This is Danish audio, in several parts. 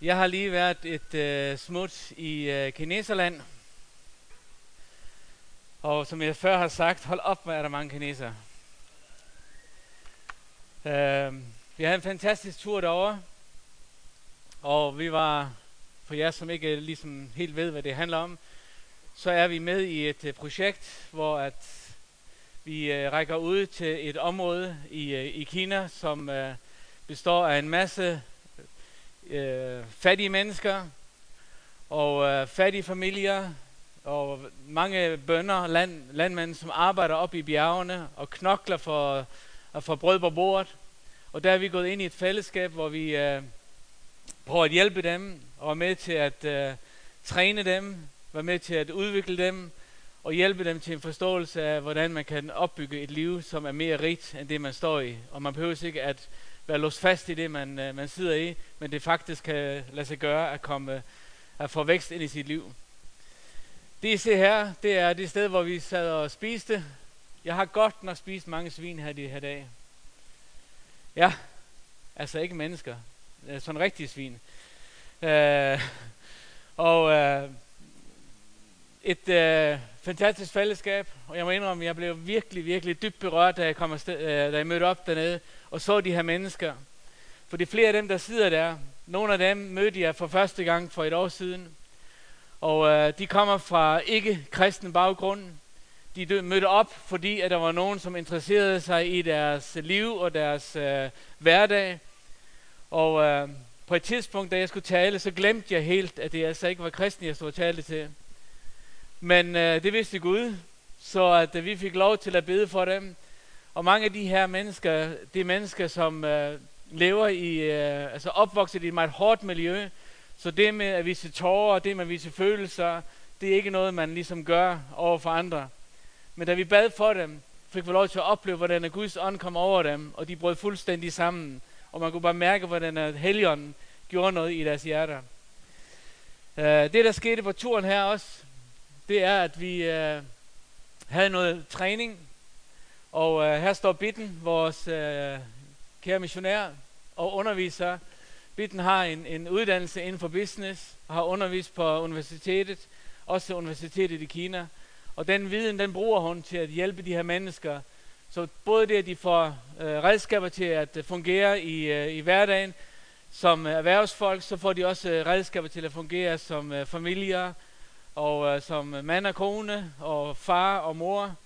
Jeg har lige været et øh, smut i øh, Kineserland. Og som jeg før har sagt, hold op med, at der er mange kinesere. Øh, vi havde en fantastisk tur derovre. Og vi var, for jer som ikke ligesom helt ved, hvad det handler om, så er vi med i et øh, projekt, hvor at vi øh, rækker ud til et område i, øh, i Kina, som øh, består af en masse øh, fattige mennesker og øh, fattige familier og mange bønder, land, landmænd, som arbejder op i bjergene og knokler for at få brød på bordet. Og der er vi gået ind i et fællesskab, hvor vi øh, prøver at hjælpe dem og er med til at øh, træne dem, være med til at udvikle dem og hjælpe dem til en forståelse af, hvordan man kan opbygge et liv, som er mere rigt end det, man står i. Og man behøver ikke at være låst fast i det, man, øh, man sidder i, men det faktisk kan lade sig gøre at komme øh, at få vækst ind i sit liv. Det I ser her, det er det sted, hvor vi sad og spiste. Jeg har godt nok spist mange svin her de her dage. Ja, altså ikke mennesker. Sådan rigtige svin. Øh, og øh, et øh, fantastisk fællesskab, og jeg må indrømme, at jeg blev virkelig, virkelig dybt berørt, da jeg, kom afsted, øh, da jeg mødte op dernede og så de her mennesker. For de flere af dem, der sidder der, nogle af dem mødte jeg for første gang for et år siden, og øh, de kommer fra ikke-kristen baggrund. De mødte op, fordi at der var nogen, som interesserede sig i deres liv og deres øh, hverdag. Og øh, på et tidspunkt, da jeg skulle tale, så glemte jeg helt, at det altså ikke var kristen, jeg stod og talte til. Men øh, det vidste Gud, så at at vi fik lov til at bede for dem. Og mange af de her mennesker, det er mennesker, som øh, lever i, øh, altså opvokset i et meget hårdt miljø. Så det med at vise tårer, det med at vise følelser, det er ikke noget, man ligesom gør over for andre. Men da vi bad for dem, fik vi lov til at opleve, hvordan Guds ånd kom over dem, og de brød fuldstændig sammen. Og man kunne bare mærke, hvordan øh, helgen gjorde noget i deres hjerter. Uh, det, der skete på turen her også, det er, at vi uh, havde noget træning. Og øh, her står Bitten, vores øh, kære missionær og underviser. Bitten har en, en uddannelse inden for business, og har undervist på universitetet, også universitetet i Kina. Og den viden, den bruger hun til at hjælpe de her mennesker. Så både det, at de får øh, redskaber til at fungere i, øh, i hverdagen som erhvervsfolk, så får de også øh, redskaber til at fungere som øh, familier, og øh, som mand og kone, og far og mor.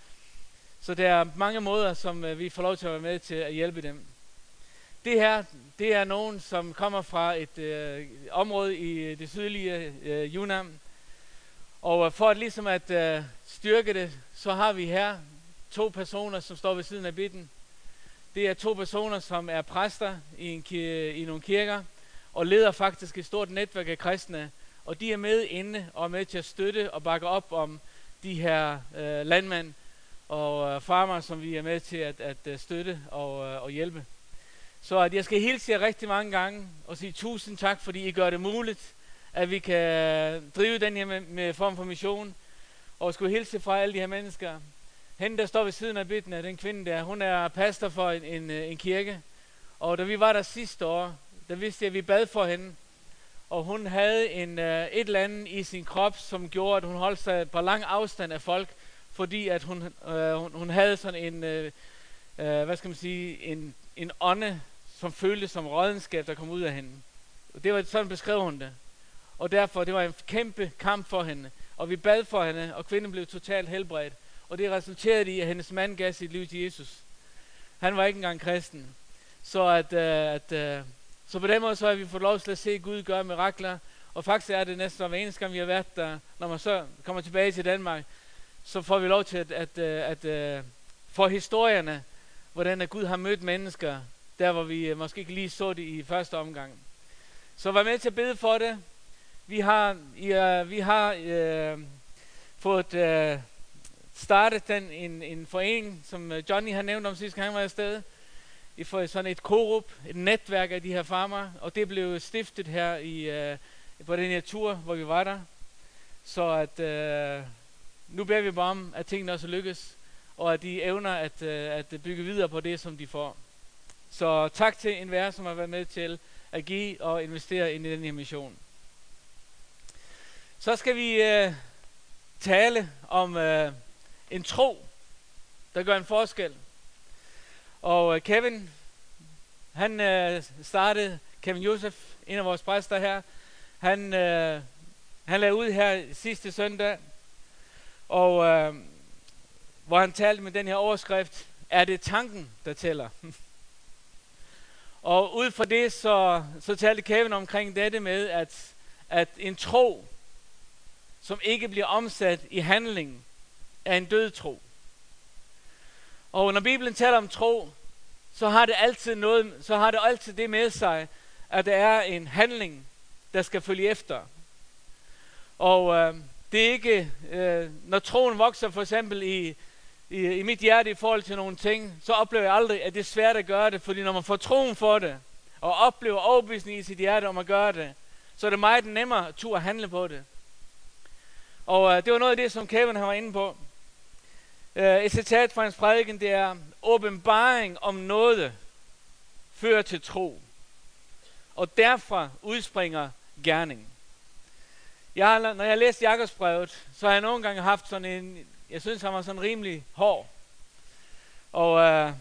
Så der er mange måder, som øh, vi får lov til at være med til at hjælpe dem. Det her, det er nogen, som kommer fra et øh, område i øh, det sydlige øh, Yunnan. Og øh, for at ligesom at øh, styrke det, så har vi her to personer, som står ved siden af bitten. Det er to personer, som er præster i, en, i nogle kirker, og leder faktisk et stort netværk af kristne. Og de er med inde og er med til at støtte og bakke op om de her øh, landmænd og øh, farmer, som vi er med til at, at, at støtte og, øh, og hjælpe. Så at jeg skal hilse jer rigtig mange gange og sige tusind tak, fordi I gør det muligt, at vi kan drive den her med, med form for mission. Og skulle hilse fra alle de her mennesker. Hende, der står ved siden af bitten af den kvinde der, hun er pastor for en, en, øh, en kirke. Og da vi var der sidste år, der vidste jeg, at vi bad for hende. Og hun havde en, uh, et eller andet i sin krop, som gjorde, at hun holdt sig på lang afstand af folk, fordi at hun, øh, hun, hun havde sådan en, øh, øh, hvad skal man sige, en, en ånde, som føltes som rådenskab, der kom ud af hende. Og Det var sådan beskrev hun det. Og derfor, det var en kæmpe kamp for hende. Og vi bad for hende, og kvinden blev totalt helbredt. Og det resulterede i, at hendes mand gav sit liv til Jesus. Han var ikke engang kristen. Så, at, øh, at, øh, så på den måde så har vi fået lov til at se Gud gøre mirakler. Og faktisk er det næsten hver eneste gang, vi har været der, når man så kommer tilbage til Danmark, så får vi lov til at, at, øh, at, at få historierne, hvordan at Gud har mødt mennesker, der hvor vi øh, måske ikke lige så det i første omgang. Så vær med til at bede for det. Vi har, ja, vi har øh, fået øh, startet den, en, en forening, som Johnny har nævnt om sidste gang, han var afsted. I får sådan et korup, et netværk af de her farmer, og det blev stiftet her i, øh, på den her tur, hvor vi var der. Så at øh, nu beder vi bare om, at tingene også lykkes, og at de evner at, øh, at bygge videre på det, som de får. Så tak til enhver, som har været med til at give og investere ind i den her mission. Så skal vi øh, tale om øh, en tro, der gør en forskel. Og øh, Kevin, han øh, startede, Kevin Josef, en af vores præster her, han, øh, han lavede ud her sidste søndag, og øh, hvor han talte med den her overskrift, er det tanken, der tæller? og ud fra det, så, så talte Kevin omkring dette med, at, at en tro, som ikke bliver omsat i handling, er en død tro. Og når Bibelen taler om tro, så har det altid noget, så har det altid det med sig, at der er en handling, der skal følge efter. Og øh, det er ikke, øh, når troen vokser for eksempel i, i, i mit hjerte i forhold til nogle ting, så oplever jeg aldrig, at det er svært at gøre det, fordi når man får troen for det, og oplever overbevisning i sit hjerte om at gøre det, så er det meget nemmere at at handle på det. Og øh, det var noget af det, som Kevin var inde på. Øh, et citat fra hans prædiken, det er, åbenbaring om noget fører til tro. Og derfra udspringer gerning. Jeg når jeg læste Jakobsbrevet, så har jeg nogle gange haft sådan en, jeg synes han var sådan rimelig hård. Og, øh,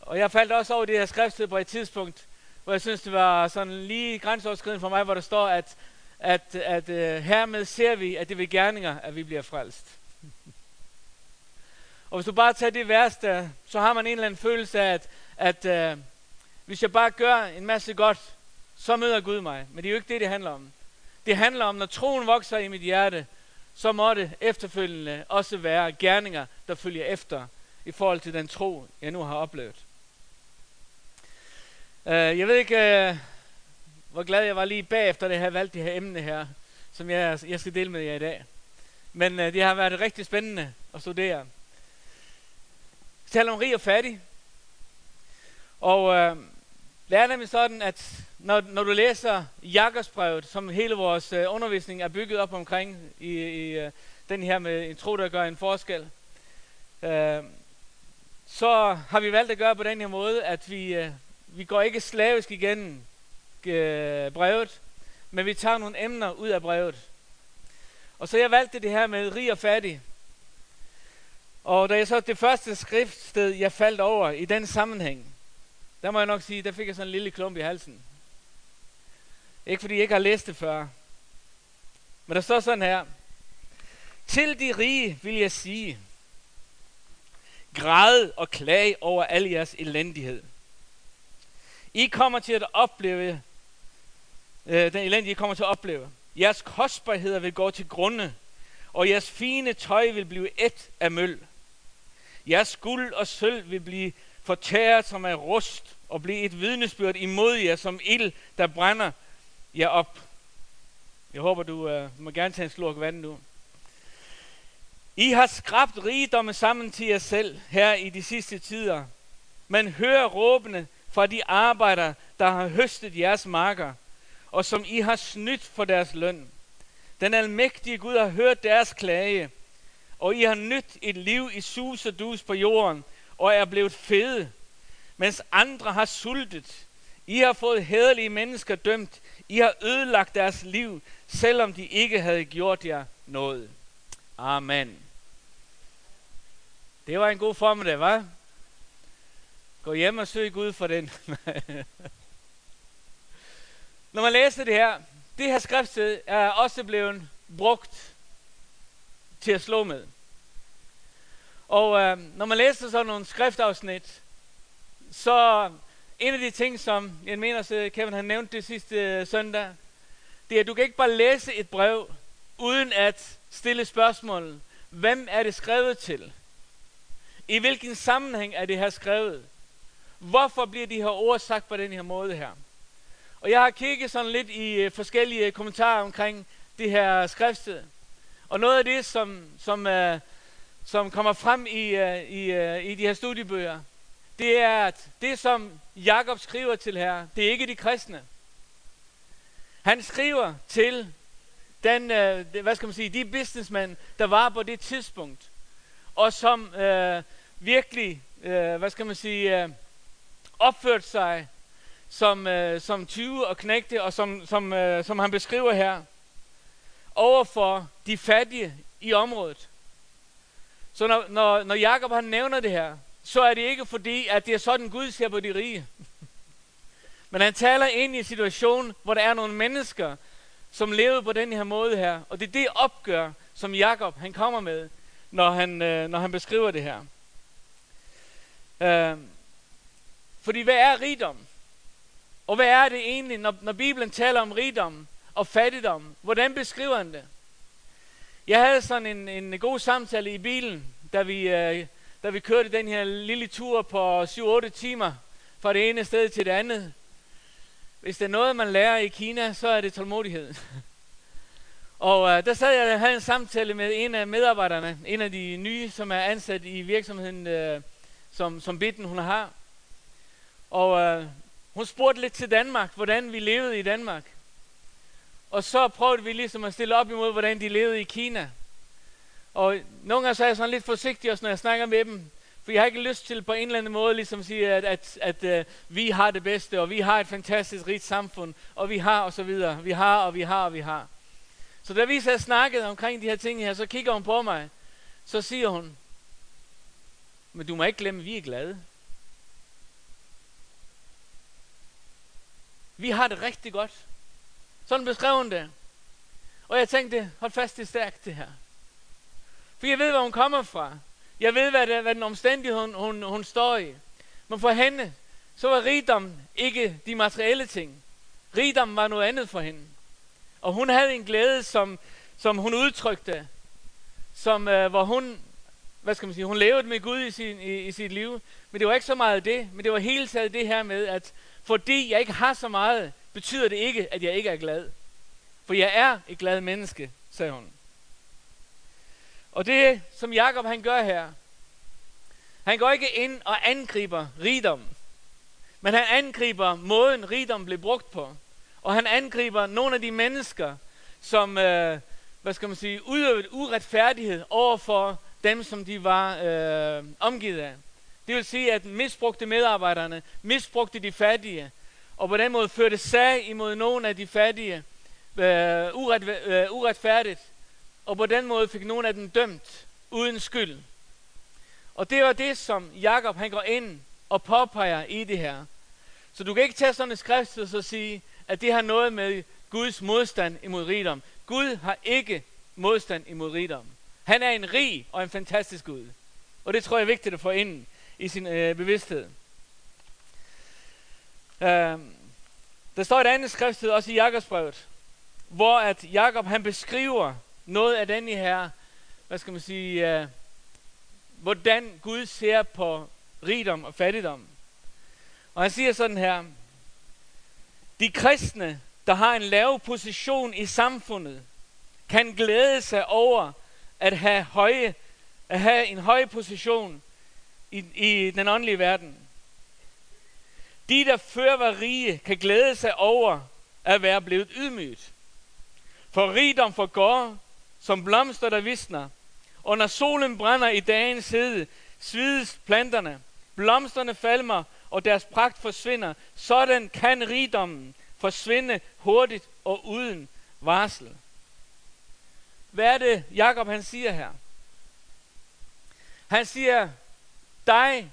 og jeg faldt også over det her skriftsted på et tidspunkt, hvor jeg synes, det var sådan lige grænseoverskridende for mig, hvor der står, at, at, at øh, hermed ser vi, at det vil gerninger, at vi bliver frelst. Og hvis du bare tager det værste, så har man en eller anden følelse af, at, at øh, hvis jeg bare gør en masse godt, så møder Gud mig. Men det er jo ikke det, det handler om. Det handler om, når troen vokser i mit hjerte, så må det efterfølgende også være gerninger, der følger efter i forhold til den tro, jeg nu har oplevet. Uh, jeg ved ikke, uh, hvor glad jeg var lige bagefter, det havde valgt det her emne her, som jeg, jeg skal dele med jer i dag. Men uh, det har været rigtig spændende at studere. Vi taler om rig og fattig. Og uh, det er nemlig sådan, at når, når du læser Jakobsbrevet, som hele vores øh, undervisning er bygget op omkring i, i øh, den her med en tro, der gør en forskel, øh, så har vi valgt at gøre på den her måde, at vi, øh, vi går ikke slavisk igennem øh, brevet, men vi tager nogle emner ud af brevet. Og så jeg valgte det her med rig og fattig. Og da jeg så det første skriftsted, jeg faldt over i den sammenhæng, der må jeg nok sige, der fik jeg sådan en lille klump i halsen. Ikke fordi jeg ikke har læst det før. Men der står sådan her. Til de rige vil jeg sige, græd og klage over al jeres elendighed. I kommer til at opleve, øh, den elendige I kommer til at opleve. Jeres kostbarheder vil gå til grunde, og jeres fine tøj vil blive et af møl. Jeres guld og sølv vil blive fortæret som af rust, og blive et vidnesbyrd imod jer som ild, der brænder jer op. Jeg håber, du uh, må gerne tage en slurk vand nu. I har skrabt rigdomme sammen til jer selv her i de sidste tider. Men hør råbene fra de arbejdere, der har høstet jeres marker, og som I har snydt for deres løn. Den almægtige Gud har hørt deres klage, og I har nydt et liv i sus og dus på jorden, og er blevet fede, mens andre har sultet. I har fået hederlige mennesker dømt. I har ødelagt deres liv, selvom de ikke havde gjort jer noget. Amen. Det var en god formiddag, var? Gå hjem og søg Gud for den. Når man læser det her, det her skriftsted er også blevet brugt til at slå med. Og øh, når man læser sådan nogle skriftafsnit, så en af de ting, som jeg mener, at Kevin har nævnt det sidste øh, søndag, det er, at du kan ikke bare læse et brev, uden at stille spørgsmål. Hvem er det skrevet til? I hvilken sammenhæng er det her skrevet? Hvorfor bliver de her ord sagt på den her måde her? Og jeg har kigget sådan lidt i øh, forskellige øh, kommentarer omkring det her skriftsted. Og noget af det, som, som, uh, som kommer frem i, uh, i, uh, i de her studiebøger, det er, at det som Jakob skriver til her, det er ikke de kristne. Han skriver til den, øh, hvad skal man sige, de businessmænd, der var på det tidspunkt, og som øh, virkelig, øh, hvad skal man sige, øh, opførte sig som, øh, som 20 og knægte, og som, som, øh, som han beskriver her, over for de fattige i området. Så når, når, når Jacob han nævner det her, så er det ikke fordi, at det er sådan Gud ser på de rige. Men han taler ind i en situation, hvor der er nogle mennesker, som lever på den her måde her. Og det er det opgør, som Jakob han kommer med, når han, øh, når han beskriver det her. Øh, fordi hvad er rigdom? Og hvad er det egentlig, når, når Bibelen taler om rigdom og fattigdom? Hvordan beskriver han det? Jeg havde sådan en, en god samtale i bilen, da vi, øh, da vi kørte den her lille tur på 7-8 timer fra det ene sted til det andet. Hvis der er noget, man lærer i Kina, så er det tålmodighed. og øh, der sad jeg og havde en samtale med en af medarbejderne, en af de nye, som er ansat i virksomheden, øh, som, som Bitten hun har. Og øh, hun spurgte lidt til Danmark, hvordan vi levede i Danmark. Og så prøvede vi ligesom at stille op imod, hvordan de levede i Kina. Og nogle gange så er jeg sådan lidt forsigtig også, når jeg snakker med dem. For jeg har ikke lyst til på en eller anden måde ligesom at sige, at, at, at, at uh, vi har det bedste, og vi har et fantastisk rigt samfund, og vi har og så videre. Vi har, og vi har, og vi har. Så da vi så snakket omkring de her ting her, så kigger hun på mig. Så siger hun, men du må ikke glemme, at vi er glade. Vi har det rigtig godt. Sådan beskrev hun det. Og jeg tænkte, hold fast, i stærkt det her. For jeg ved, hvor hun kommer fra. Jeg ved, hvad, det, hvad den omstændighed, hun, hun, hun står i. Men for hende, så var rigdom ikke de materielle ting. Rigdom var noget andet for hende. Og hun havde en glæde, som, som hun udtrykte, som, øh, hvor hun, hvad skal man sige, hun levede med Gud i, sin, i, i sit liv. Men det var ikke så meget det, men det var hele taget det her med, at fordi jeg ikke har så meget, betyder det ikke, at jeg ikke er glad. For jeg er et glad menneske, sagde hun. Og det, som Jakob han gør her, han går ikke ind og angriber rigdom, men han angriber måden, rigdom blev brugt på. Og han angriber nogle af de mennesker, som, øh, hvad skal man sige, udøvede uretfærdighed over for dem, som de var øh, omgivet af. Det vil sige, at misbrugte medarbejderne, misbrugte de fattige, og på den måde førte sag imod nogle af de fattige øh, uret, øh, uretfærdigt, og på den måde fik nogle af dem dømt uden skyld. Og det var det, som Jakob han går ind og påpeger i det her. Så du kan ikke tage sådan en skrift og så sige, at det har noget med Guds modstand imod rigdom. Gud har ikke modstand imod rigdom. Han er en rig og en fantastisk Gud. Og det tror jeg er vigtigt at få ind i sin øh, bevidsthed. Uh, der står et andet skriftsted også i Jakobsbrevet, hvor at Jakob han beskriver noget af den her, hvad skal man sige, uh, hvordan Gud ser på rigdom og fattigdom. Og han siger sådan her, de kristne, der har en lav position i samfundet, kan glæde sig over at have, høje, at have en høj position i, i den åndelige verden. De, der før var rige, kan glæde sig over at være blevet ydmyget. For rigdom forgår, som blomster, der visner. Og når solen brænder i dagens hede, svides planterne, blomsterne falmer, og deres pragt forsvinder. Sådan kan rigdommen forsvinde hurtigt og uden varsel. Hvad er det, Jakob han siger her? Han siger, dig,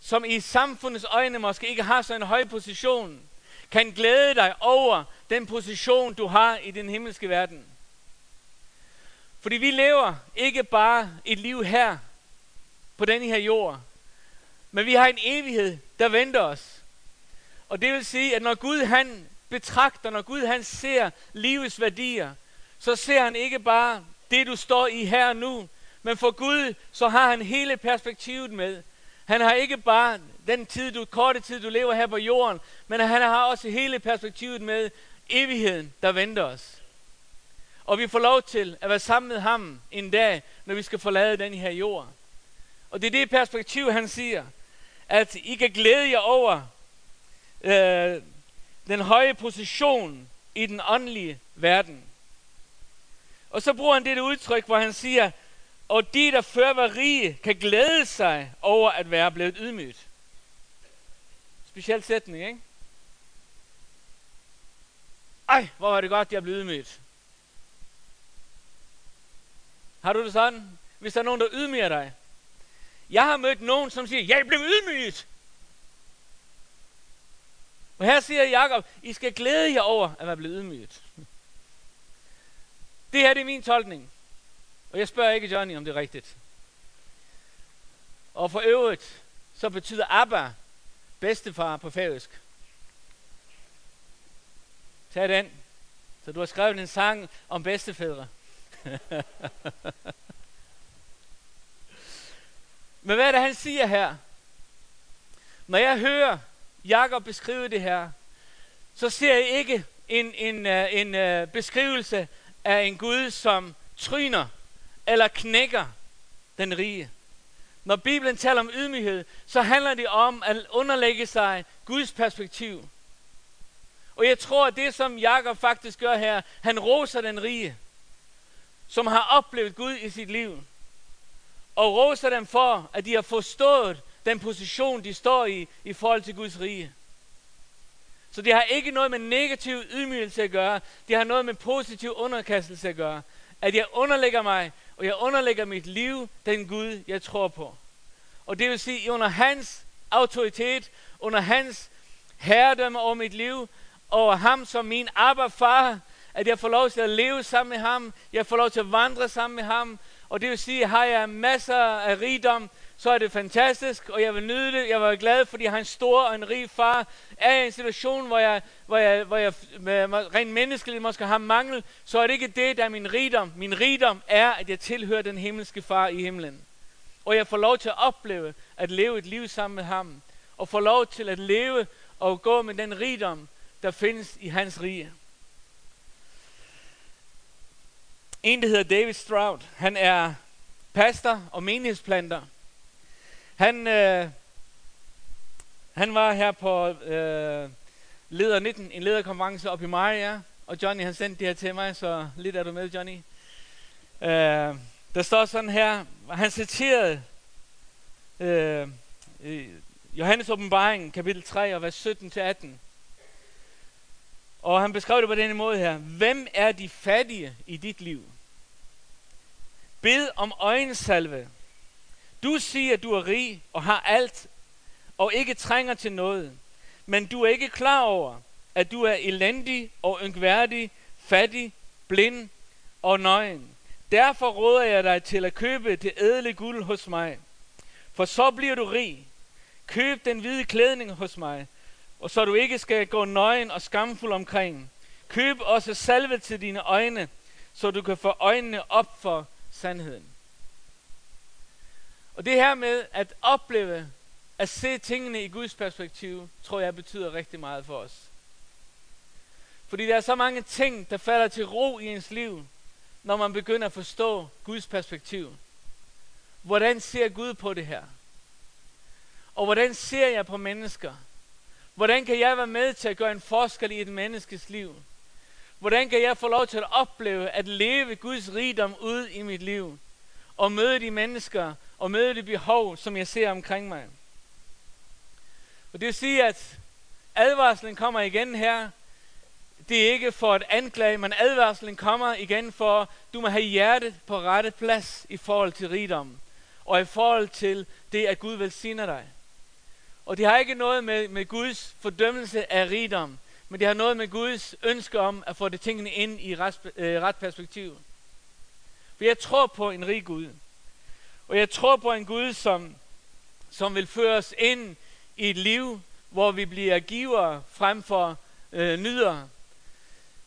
som i samfundets øjne måske ikke har så en høj position, kan glæde dig over den position, du har i den himmelske verden. Fordi vi lever ikke bare et liv her på denne her jord, men vi har en evighed, der venter os. Og det vil sige, at når Gud han betragter, når Gud han ser livets værdier, så ser han ikke bare det, du står i her og nu, men for Gud, så har han hele perspektivet med. Han har ikke bare den tid, du, korte tid, du lever her på jorden, men han har også hele perspektivet med evigheden, der venter os. Og vi får lov til at være sammen med ham en dag, når vi skal forlade den her jord. Og det er det perspektiv, han siger, at I kan glæde jer over øh, den høje position i den åndelige verden. Og så bruger han det udtryk, hvor han siger, og de, der før var rige, kan glæde sig over at være blevet ydmygt. Speciel sætning, ikke? ej, hvor var det godt, jeg blev ydmygt. Har du det sådan? Hvis der er nogen, der ydmyger dig. Jeg har mødt nogen, som siger, jeg blev ydmyget. Og her siger Jakob, I skal glæde jer over at være blevet ydmyget. Det her det er min tolkning. Og jeg spørger ikke Johnny, om det er rigtigt. Og for øvrigt, så betyder Abba bedstefar på færøsk. Tag den. Så du har skrevet en sang om bedstefædre. Men hvad er det, han siger her? Når jeg hører Jakob beskrive det her, så ser jeg ikke en, en, øh, en, en beskrivelse af en Gud, som tryner eller knækker den rige. Når Bibelen taler om ydmyghed, så handler det om at underlægge sig Guds perspektiv. Og jeg tror, at det, som Jakob faktisk gør her, han roser den rige, som har oplevet Gud i sit liv. Og roser dem for, at de har forstået den position, de står i, i forhold til Guds rige. Så det har ikke noget med negativ ydmygelse at gøre. Det har noget med positiv underkastelse at gøre. At jeg underlægger mig, og jeg underlægger mit liv den Gud, jeg tror på. Og det vil sige, under hans autoritet, under hans herredømme over mit liv, over ham som min arbejdsfar, at jeg får lov til at leve sammen med ham, jeg får lov til at vandre sammen med ham, og det vil sige, har jeg masser af rigdom, så er det fantastisk, og jeg vil nyde det. Jeg var glad, fordi han er en stor og en rig far. Er jeg i en situation, hvor jeg, hvor jeg, hvor jeg med, rent menneskeligt måske har mangel, så er det ikke det, der er min rigdom. Min rigdom er, at jeg tilhører den himmelske far i himlen. Og jeg får lov til at opleve at leve et liv sammen med ham. Og får lov til at leve og gå med den rigdom, der findes i hans rige. En, der hedder David Stroud, han er pastor og menighedsplanter. Han, øh, han var her på øh, leder 19, en lederkonference op i Maria, og Johnny han sendte det her til mig, så lidt er du med, Johnny. Øh, der står sådan her, han citerede øh, Johannes åbenbaring, kapitel 3, og vers 17-18. Og han beskrev det på denne måde her. Hvem er de fattige i dit liv? Bed om øjensalve. Du siger, at du er rig og har alt, og ikke trænger til noget. Men du er ikke klar over, at du er elendig og yngværdig, fattig, blind og nøgen. Derfor råder jeg dig til at købe det ædle guld hos mig. For så bliver du rig. Køb den hvide klædning hos mig, og så du ikke skal gå nøgen og skamfuld omkring. Køb også salve til dine øjne, så du kan få øjnene op for sandheden. Og det her med at opleve, at se tingene i Guds perspektiv, tror jeg betyder rigtig meget for os. Fordi der er så mange ting, der falder til ro i ens liv, når man begynder at forstå Guds perspektiv. Hvordan ser Gud på det her? Og hvordan ser jeg på mennesker? Hvordan kan jeg være med til at gøre en forskel i et menneskes liv? Hvordan kan jeg få lov til at opleve at leve Guds rigdom ud i mit liv? Og møde de mennesker og møde de behov, som jeg ser omkring mig. Og det vil sige, at advarslen kommer igen her. Det er ikke for at anklage, men advarslen kommer igen for, du må have hjertet på rette plads i forhold til rigdom. Og i forhold til det, at Gud velsigner dig. Og det har ikke noget med, med Guds fordømmelse af rigdom, men det har noget med Guds ønske om at få det tingene ind i ret, øh, ret perspektiv. For jeg tror på en rig Gud. Og jeg tror på en Gud, som, som vil føre os ind i et liv, hvor vi bliver giver frem for øh, nyder.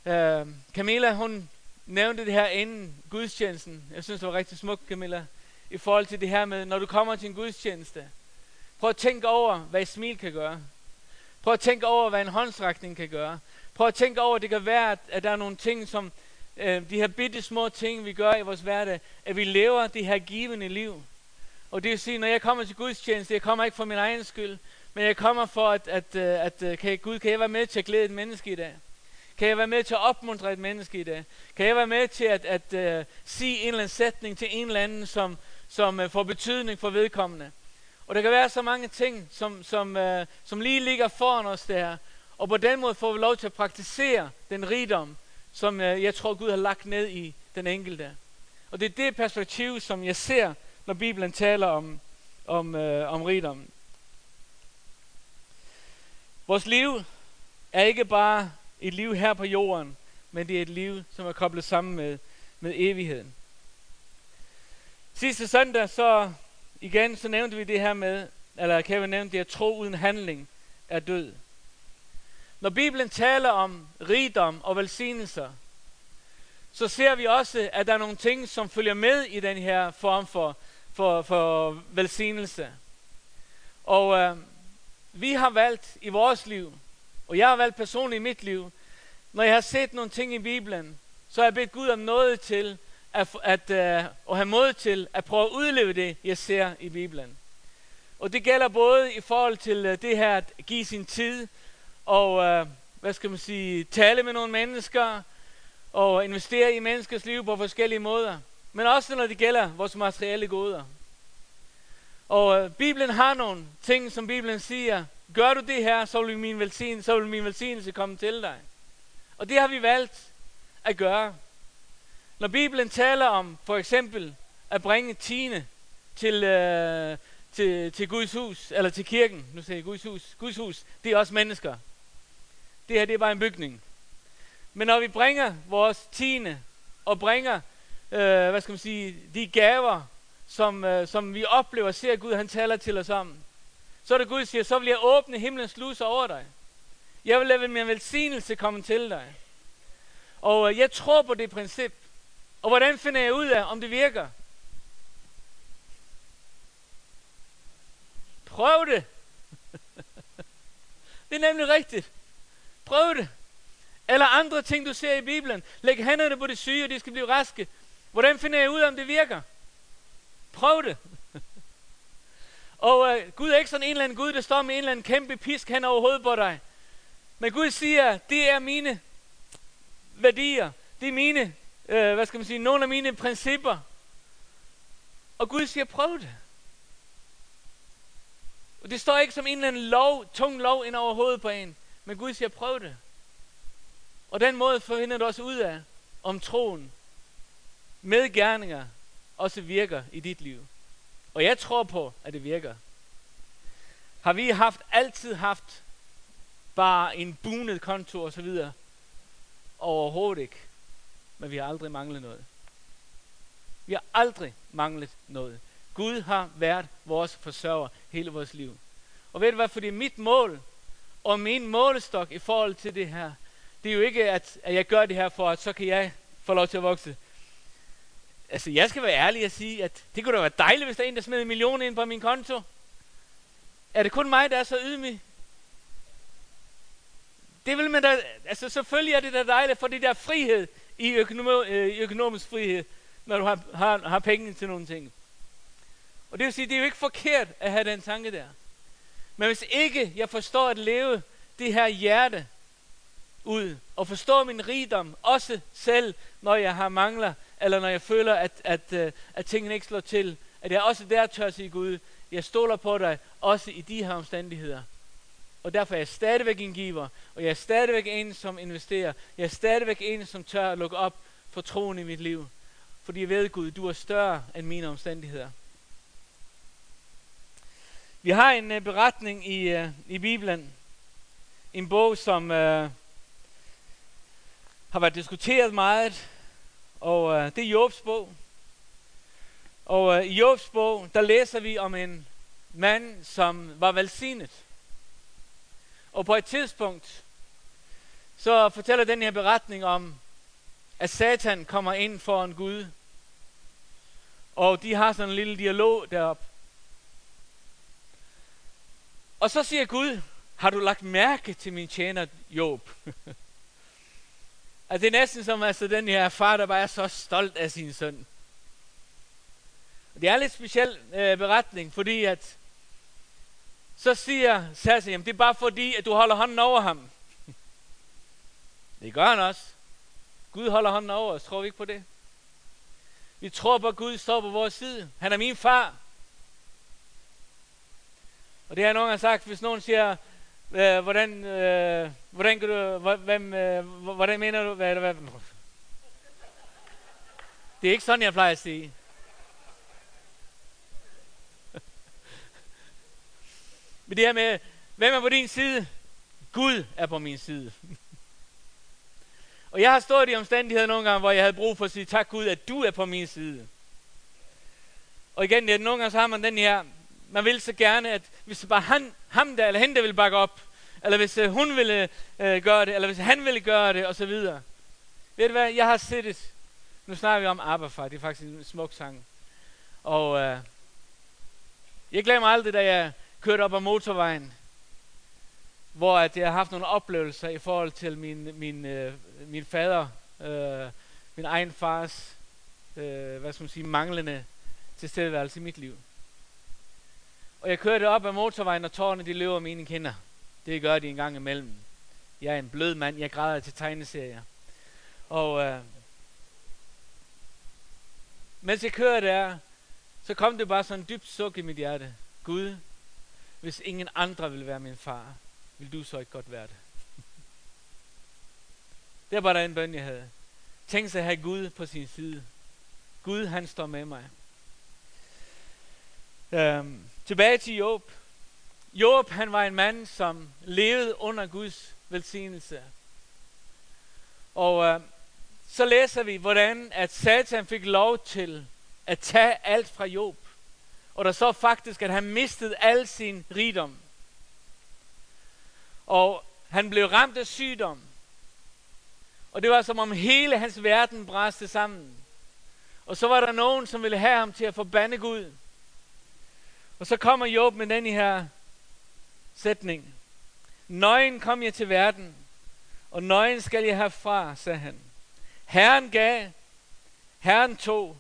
Øh, Camilla, hun nævnte det her inden gudstjenesten. Jeg synes, det var rigtig smukt, Camilla. I forhold til det her med, når du kommer til en gudstjeneste. Prøv at tænke over, hvad et smil kan gøre. Prøv at tænke over, hvad en håndstrækning kan gøre. Prøv at tænke over, at det kan være, at, der er nogle ting, som øh, de her bitte små ting, vi gør i vores hverdag, at vi lever det her givende liv. Og det vil sige, når jeg kommer til Guds tjeneste, jeg kommer ikke for min egen skyld, men jeg kommer for, at, at, øh, at, at kan jeg, Gud, kan jeg være med til at glæde et menneske i dag? Kan jeg være med til at opmuntre et menneske i dag? Kan jeg være med til at, at, at uh, sige en eller anden sætning til en eller anden, som, som uh, får betydning for vedkommende? Og der kan være så mange ting, som, som, øh, som lige ligger foran os der. Og på den måde får vi lov til at praktisere den rigdom, som øh, jeg tror Gud har lagt ned i den enkelte. Og det er det perspektiv, som jeg ser, når Bibelen taler om, om, øh, om rigdom. Vores liv er ikke bare et liv her på jorden, men det er et liv, som er koblet sammen med, med evigheden. Sidste søndag, så igen, så nævnte vi det her med, eller Kevin nævnte det, at tro uden handling er død. Når Bibelen taler om rigdom og velsignelser, så ser vi også, at der er nogle ting, som følger med i den her form for, for, for velsignelse. Og øh, vi har valgt i vores liv, og jeg har valgt personligt i mit liv, når jeg har set nogle ting i Bibelen, så har jeg bedt Gud om noget til, at, at, uh, at have mod til at prøve at udleve det, jeg ser i Bibelen. Og det gælder både i forhold til øh, det her at give sin tid, og øh, hvad skal man sige, tale med nogle mennesker, og investere i menneskers liv på forskellige måder. Men også når det gælder vores materielle goder. Og Bibelen har nogle ting, som Bibelen siger, gør du det her, så vil min velsignelse, så vil min velsignelse komme til dig. Og det har vi valgt at gøre. Når Bibelen taler om for eksempel at bringe tiende til, øh, til, til Guds hus, eller til kirken, nu siger jeg Guds hus, Guds hus, det er også mennesker. Det her, det er bare en bygning. Men når vi bringer vores tiende, og bringer, øh, hvad skal man sige, de gaver, som, øh, som vi oplever og ser, at Gud han taler til os om, så er det Gud siger, så vil jeg åbne himlens sluser over dig. Jeg vil lade min velsignelse komme til dig. Og øh, jeg tror på det princip. Og hvordan finder jeg ud af, om det virker? Prøv det. det er nemlig rigtigt. Prøv det. Eller andre ting, du ser i Bibelen. Læg hænderne på de syge, og de skal blive raske. Hvordan finder jeg ud af, om det virker? Prøv det. og øh, Gud er ikke sådan en eller anden Gud, der står med en eller anden kæmpe pisk hen over hovedet på dig. Men Gud siger, det er mine værdier. Det er mine, øh, hvad skal man sige, nogle af mine principper. Og Gud siger, prøv det. Og det står ikke som en eller anden lov, tung lov ind over hovedet på en. Men Gud siger, prøv det. Og den måde forhinder du også ud af, om troen med gerninger også virker i dit liv. Og jeg tror på, at det virker. Har vi haft altid haft bare en bunet konto og så videre? Overhovedet ikke. Men vi har aldrig manglet noget. Vi har aldrig manglet noget. Gud har været vores forsørger hele vores liv. Og ved du hvad, fordi mit mål og min målestok i forhold til det her, det er jo ikke, at, at jeg gør det her for, at så kan jeg få lov til at vokse. Altså, jeg skal være ærlig og sige, at det kunne da være dejligt, hvis der er en, der smed en million ind på min konto. Er det kun mig, der er så ydmyg? Det vil man da, altså selvfølgelig er det da dejligt for det der frihed i, økonom, øh, i økonomisk frihed, når du har, har, har penge til nogle ting. Og det vil sige, det er jo ikke forkert at have den tanke der. Men hvis ikke jeg forstår at leve det her hjerte ud, og forstår min rigdom, også selv når jeg har mangler, eller når jeg føler, at, at, at, at tingene ikke slår til, at jeg også der tør sige Gud, jeg stoler på dig, også i de her omstændigheder. Og derfor er jeg stadigvæk en giver, og jeg er stadigvæk en, som investerer. Jeg er stadigvæk en, som tør at lukke op for troen i mit liv. Fordi jeg ved, Gud, du er større end mine omstændigheder. Vi har en uh, beretning i, uh, i Bibelen. En bog, som uh, har været diskuteret meget. Og uh, det er Jobs bog. Og uh, i Jobs bog, der læser vi om en mand, som var velsignet. Og på et tidspunkt, så fortæller den her beretning om, at Satan kommer ind for en Gud. Og de har sådan en lille dialog derop. Og så siger Gud, har du lagt mærke til min tjener Job? at det er næsten som altså, den her far, der bare er så stolt af sin søn. Det er en lidt speciel øh, beretning, fordi at så siger Sasse, jamen det er bare fordi, at du holder hånden over ham. Det gør han også. Gud holder hånden over os. Tror vi ikke på det? Vi tror på, at Gud står på vores side. Han er min far. Og det har jeg nogen gange sagt, hvis nogen siger, Øh, hvordan, øh, hvordan kan du, hvem, øh, hvordan mener du, hvad, hvad, det er ikke sådan, jeg plejer at sige. Men det her med, hvem er på din side? Gud er på min side. Og jeg har stået i omstændigheder nogle gange, hvor jeg havde brug for at sige, tak Gud, at du er på min side. Og igen, det er nogle gange så har man den her, man vil så gerne, at hvis det bare han, ham der, eller hende der vil bakke op, eller hvis øh, hun ville øh, gøre det, eller hvis han ville gøre det, og så videre. Ved du hvad, jeg har siddet, nu snakker vi om Abba det er faktisk en smuk sang. Og øh, jeg glemmer aldrig, da jeg kørte op ad motorvejen, hvor at jeg har haft nogle oplevelser i forhold til min, min, øh, min fader, øh, min egen fars, øh, hvad skal man sige, manglende tilstedeværelse i mit liv. Og jeg kørte op ad motorvejen, og tårerne de løber mine kinder. Det gør de en gang imellem. Jeg er en blød mand, jeg græder til tegneserier. Og øh, mens jeg kørte der, så kom det bare sådan en dybt suk i mit hjerte. Gud, hvis ingen andre vil være min far, vil du så ikke godt være det? Det var der en bøn, jeg havde. Tænk sig at have Gud på sin side. Gud, han står med mig. Øhm, tilbage til Job. Job, han var en mand, som levede under Guds velsignelse. Og øh, så læser vi, hvordan at Satan fik lov til at tage alt fra Job. Og der så faktisk, at han mistede al sin rigdom. Og han blev ramt af sygdom. Og det var som om hele hans verden bræste sammen. Og så var der nogen, som ville have ham til at forbande Gud. Og så kommer Job med den her sætning. Nøgen kom jeg til verden, og nøgen skal jeg herfra, sagde han. Herren gav, Herren tog,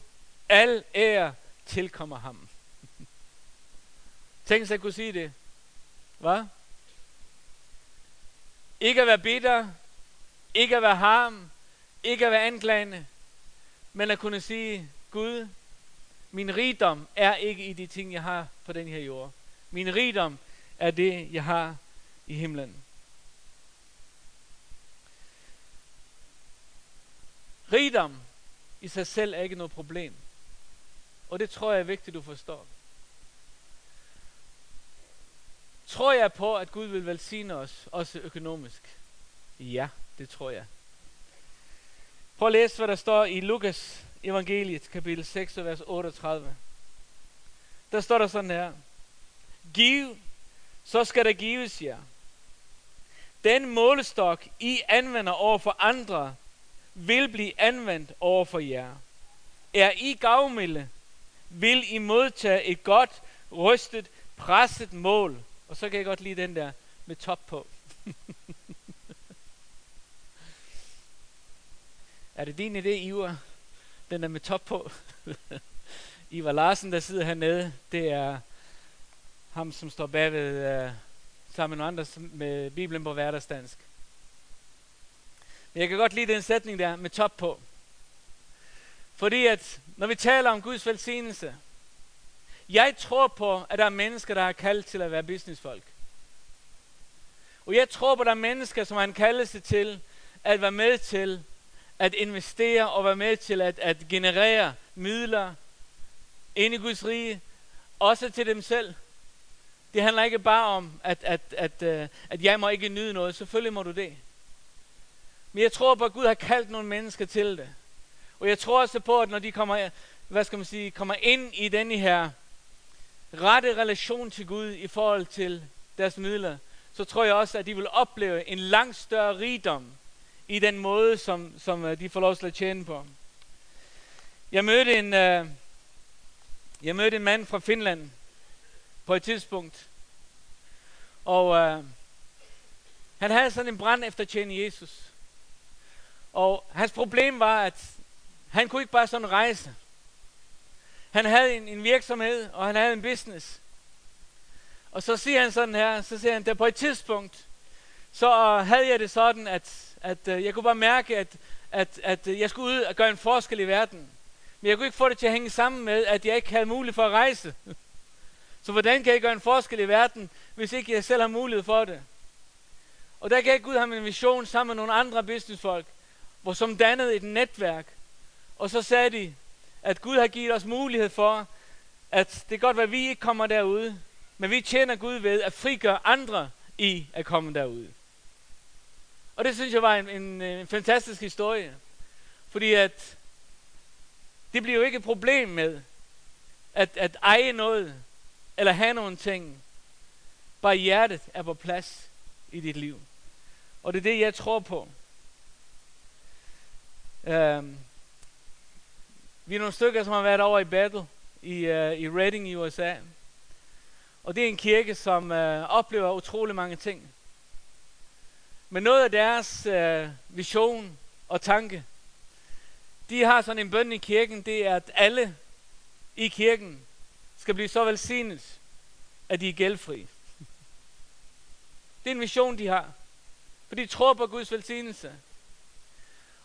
al ære tilkommer ham. Tænk sig at kunne sige det. Hvad? Ikke at være bitter, ikke at være harm, ikke at være anklagende, men at kunne sige, Gud, min rigdom er ikke i de ting, jeg har på den her jord. Min rigdom er det, jeg har i himlen. Rigdom i sig selv er ikke noget problem. Og det tror jeg er vigtigt, du forstår. Tror jeg på, at Gud vil velsigne os, også økonomisk? Ja, det tror jeg. Prøv at læse, hvad der står i Lukas evangeliet, kapitel 6, vers 38. Der står der sådan her. Giv, så skal der gives jer. Den målestok, I anvender over for andre, vil blive anvendt over for jer. Er I gavmilde, vil I modtage et godt, rystet, presset mål. Og så kan jeg godt lide den der med top på. er det din idé, Ivar? Den der med top på? Ivar Larsen, der sidder hernede, det er ham, som står bagved uh, sammen med nogle andre med Bibelen på hverdagsdansk. Men jeg kan godt lide den sætning der med top på. Fordi at, når vi taler om Guds velsignelse, jeg tror på, at der er mennesker, der er kaldt til at være businessfolk. Og jeg tror på, at der er mennesker, som har en kaldelse til at være med til at investere og være med til at, at generere midler ind i Guds rige, også til dem selv. Det handler ikke bare om, at, at, at, at, at jeg må ikke nyde noget. Selvfølgelig må du det. Men jeg tror på, at Gud har kaldt nogle mennesker til det. Og jeg tror også på, at når de kommer, hvad skal man sige, kommer ind i den her rette relation til Gud i forhold til deres midler, så tror jeg også, at de vil opleve en langt større rigdom i den måde, som, som øh, de får lov til at tjene på. Jeg mødte en, øh, jeg mødte en mand fra Finland på et tidspunkt, og øh, han havde sådan en brand efter at tjene Jesus. Og hans problem var, at han kunne ikke bare sådan rejse. Han havde en, en virksomhed, og han havde en business. Og så siger han sådan her, så siger han, der på et tidspunkt, så øh, havde jeg det sådan, at, at øh, jeg kunne bare mærke, at, at, at øh, jeg skulle ud og gøre en forskel i verden. Men jeg kunne ikke få det til at hænge sammen med, at jeg ikke havde mulighed for at rejse. Så hvordan kan jeg gøre en forskel i verden, hvis ikke jeg selv har mulighed for det? Og der gav Gud ham en vision sammen med nogle andre businessfolk, hvor som dannede et netværk. Og så sagde de, at Gud har givet os mulighed for, at det kan godt være, at vi ikke kommer derude, men vi tjener Gud ved at frigøre andre i at komme derud. Og det synes jeg var en, en, øh, en fantastisk historie. Fordi at det bliver jo ikke et problem med at, at eje noget, eller have nogle ting. Bare hjertet er på plads i dit liv. Og det er det, jeg tror på. Um, vi er nogle stykker, som har været over i Battle i, uh, i Reading i USA. Og det er en kirke, som uh, oplever utrolig mange ting. Men noget af deres uh, vision og tanke, de har sådan en bøn i kirken, det er, at alle i kirken skal blive så velsignet, at de er gældfri. Det er en vision, de har. For de tror på Guds velsignelse.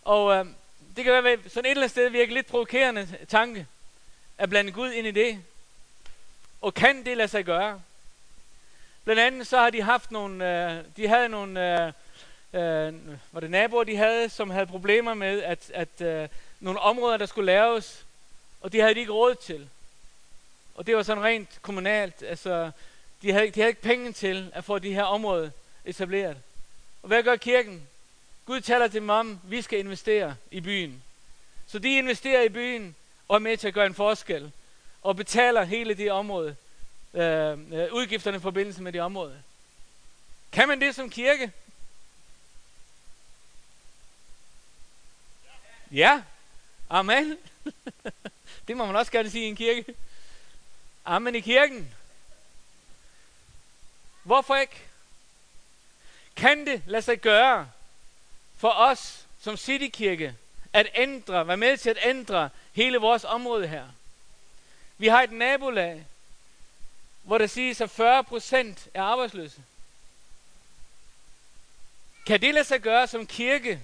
Og øh, det kan være sådan et eller andet sted virke lidt provokerende tanke, at blande Gud ind i det. Og kan det lade sig gøre? Blandt andet så har de haft nogle, øh, de havde nogle, øh, øh, var det naboer, de havde, som havde problemer med, at, at øh, nogle områder, der skulle laves, og de havde de ikke råd til. Og det var sådan rent kommunalt, altså de havde, de havde ikke penge til at få de her områder etableret. Og hvad gør kirken? Gud taler til dem om, vi skal investere i byen. Så de investerer i byen og er med til at gøre en forskel. Og betaler hele det område. Øh, øh udgifterne i forbindelse med det område. Kan man det som kirke? Ja. Amen. det må man også gerne sige i en kirke. Amen i kirken. Hvorfor ikke? Kan det lade sig gøre for os som Citykirke at ændre, være med til at ændre hele vores område her? Vi har et nabolag, hvor der siges, at 40 procent er arbejdsløse. Kan det lade sig gøre som kirke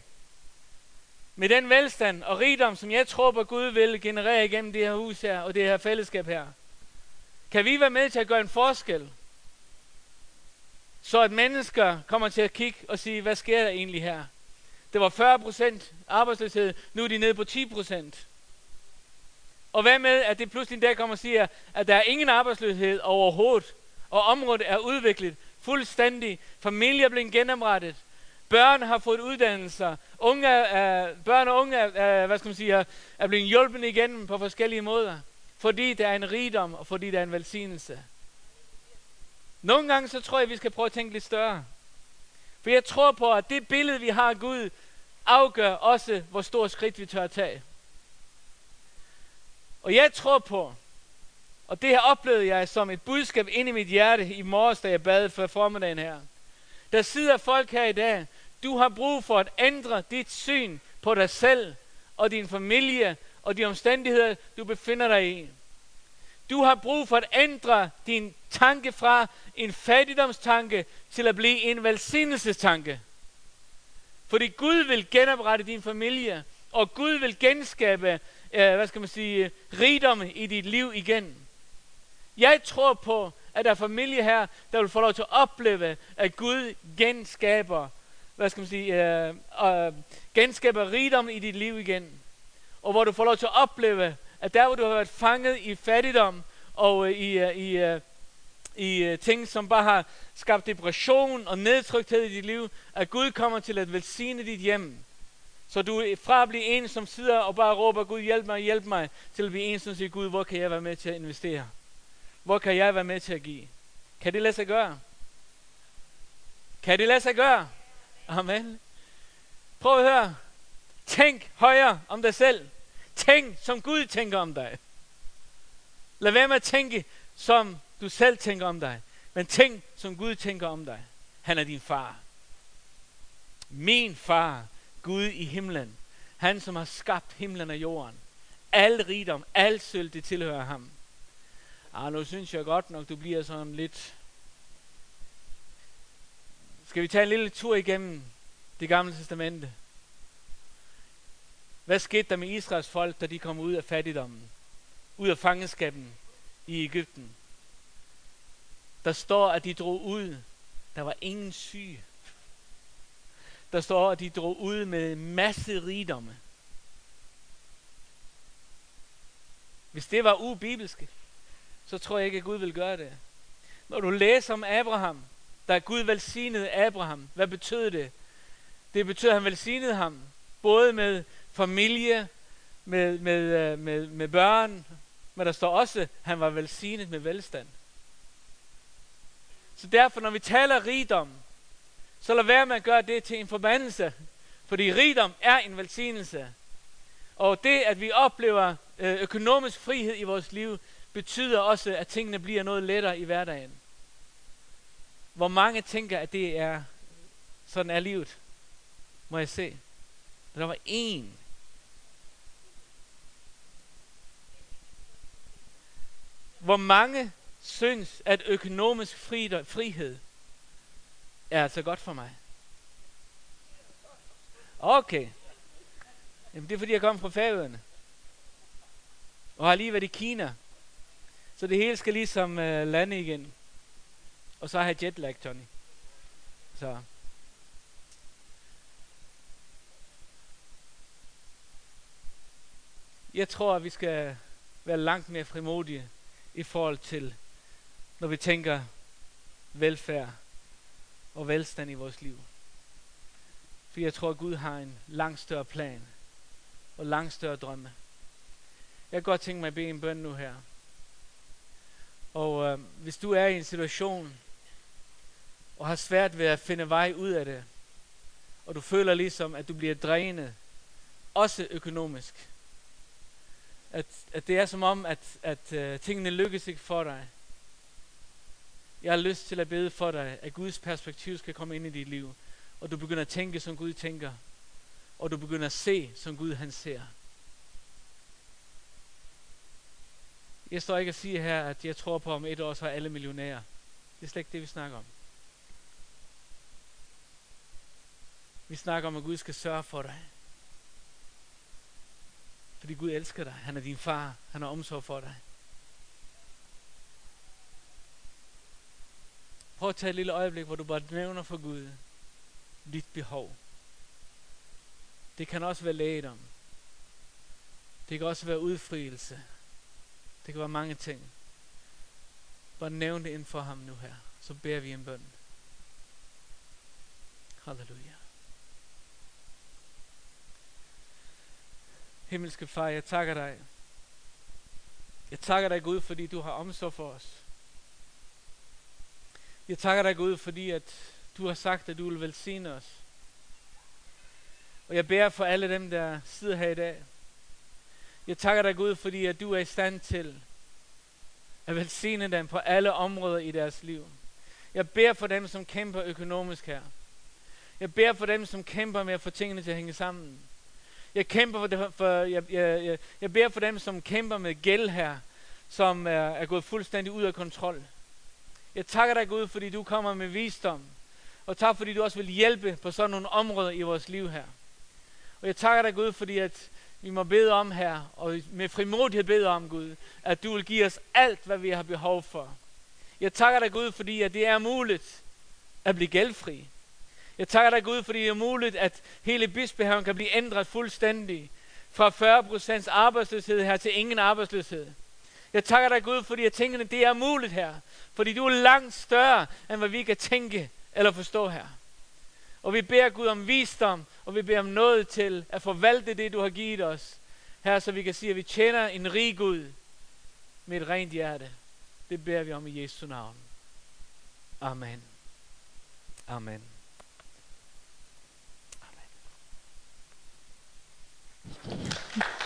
med den velstand og rigdom, som jeg tror på Gud vil generere igennem det her hus her og det her fællesskab her? Kan vi være med til at gøre en forskel? Så at mennesker kommer til at kigge og sige, hvad sker der egentlig her? Det var 40 procent arbejdsløshed, nu er de nede på 10 procent. Og hvad med, at det pludselig der kommer og siger, at der er ingen arbejdsløshed overhovedet, og området er udviklet fuldstændig. Familier bliver genoprettet. Børn har fået uddannelser. Unge er, børn og unge er, hvad skal man sige, er blevet hjulpet igen på forskellige måder. Fordi der er en rigdom, og fordi der er en velsignelse. Nogle gange så tror jeg, at vi skal prøve at tænke lidt større. For jeg tror på, at det billede, vi har af Gud, afgør også, hvor stort skridt vi tør at tage. Og jeg tror på, og det her oplevede jeg som et budskab ind i mit hjerte i morges, da jeg bad for formiddagen her. Der sidder folk her i dag, du har brug for at ændre dit syn på dig selv og din familie og de omstændigheder, du befinder dig i. Du har brug for at ændre din tanke fra en fattigdomstanke til at blive en velsignelsestanke. Fordi Gud vil genoprette din familie, og Gud vil genskabe, øh, hvad skal man sige, rigdom i dit liv igen. Jeg tror på, at der er familie her, der vil få lov til at opleve, at Gud genskaber, hvad skal man sige, øh, øh, genskaber rigdom i dit liv igen. Og hvor du får lov til at opleve, at der hvor du har været fanget i fattigdom og øh, i, øh, i, øh, i øh, ting, som bare har skabt depression og nedtrykthed i dit liv, at Gud kommer til at velsigne dit hjem. Så du fra at blive en, som sidder og bare råber, Gud hjælp mig, hjælp mig, til at blive en, som siger, Gud, hvor kan jeg være med til at investere? Hvor kan jeg være med til at give? Kan det lade sig gøre? Kan det lade sig gøre? Amen. Prøv at høre. Tænk højere om dig selv. Tænk, som Gud tænker om dig. Lad være med at tænke, som du selv tænker om dig. Men tænk, som Gud tænker om dig. Han er din far. Min far, Gud i himlen. Han, som har skabt himlen og jorden. Al rigdom, al sølv, det tilhører ham. Ah, nu synes jeg godt nok, du bliver sådan lidt... Skal vi tage en lille tur igennem det gamle testamente? Hvad skete der med Israels folk, da de kom ud af fattigdommen? Ud af fangenskaben i Ægypten? Der står, at de drog ud. Der var ingen syg. Der står, at de drog ud med masse rigdomme. Hvis det var ubibelske, så tror jeg ikke, at Gud vil gøre det. Når du læser om Abraham, der Gud velsignede Abraham, hvad betød det? Det betød, at han velsignede ham, både med familie, med, med, øh, med, med børn, men der står også, at han var velsignet med velstand. Så derfor, når vi taler rigdom, så lad være med at gøre det til en forbandelse. Fordi rigdom er en velsignelse. Og det, at vi oplever øh, økonomisk frihed i vores liv, betyder også, at tingene bliver noget lettere i hverdagen. Hvor mange tænker, at det er sådan er livet? Må jeg se? Der var en. Hvor mange synes, at økonomisk frihed er altså godt for mig? Okay. Jamen det er fordi, jeg kom fra Færøerne. Og har lige været i Kina. Så det hele skal ligesom øh, lande igen. Og så har jeg jetlag, Tony. Så. Jeg tror, at vi skal være langt mere frimodige i forhold til, når vi tænker velfærd og velstand i vores liv. For jeg tror, at Gud har en langt større plan og langt større drømme. Jeg kan godt tænke mig at bede en bøn nu her. Og øh, hvis du er i en situation, og har svært ved at finde vej ud af det, og du føler ligesom, at du bliver drænet, også økonomisk, at, at det er som om, at, at uh, tingene lykkes ikke for dig. Jeg har lyst til at bede for dig, at Guds perspektiv skal komme ind i dit liv, og du begynder at tænke, som Gud tænker, og du begynder at se, som Gud han ser. Jeg står ikke at sige her, at jeg tror på, at om et år så er alle millionærer. Det er slet ikke det, vi snakker om. Vi snakker om, at Gud skal sørge for dig. Fordi Gud elsker dig. Han er din far. Han har omsorg for dig. Prøv at tage et lille øjeblik, hvor du bare nævner for Gud dit behov. Det kan også være lægedom. Det kan også være udfrielse. Det kan være mange ting. Bare nævn det ind for ham nu her. Så beder vi en bøn. Halleluja. Himmelske far, jeg takker dig. Jeg takker dig, Gud, fordi du har omsorg for os. Jeg takker dig, Gud, fordi at du har sagt, at du vil velsigne os. Og jeg beder for alle dem, der sidder her i dag. Jeg takker dig, Gud, fordi at du er i stand til at velsigne dem på alle områder i deres liv. Jeg beder for dem, som kæmper økonomisk her. Jeg beder for dem, som kæmper med at få tingene til at hænge sammen. Jeg kæmper for, det, for jeg, jeg, jeg, jeg beder for dem, som kæmper med gæld her, som er, er gået fuldstændig ud af kontrol. Jeg takker dig Gud, fordi du kommer med visdom. Og tak, fordi du også vil hjælpe på sådan nogle områder i vores liv her. Og jeg takker dig Gud, fordi at vi må bede om her, og med frimodighed bede om Gud, at du vil give os alt, hvad vi har behov for. Jeg takker dig Gud, fordi at det er muligt at blive gældfri. Jeg takker dig Gud, fordi det er muligt, at hele bispehaven kan blive ændret fuldstændig. Fra 40% arbejdsløshed her til ingen arbejdsløshed. Jeg takker dig Gud, fordi jeg tænker, at det er muligt her. Fordi du er langt større, end hvad vi kan tænke eller forstå her. Og vi beder Gud om visdom, og vi beder om noget til at forvalte det, du har givet os. Her, så vi kan sige, at vi tjener en rig Gud med et rent hjerte. Det beder vi om i Jesu navn. Amen. Amen. Amen.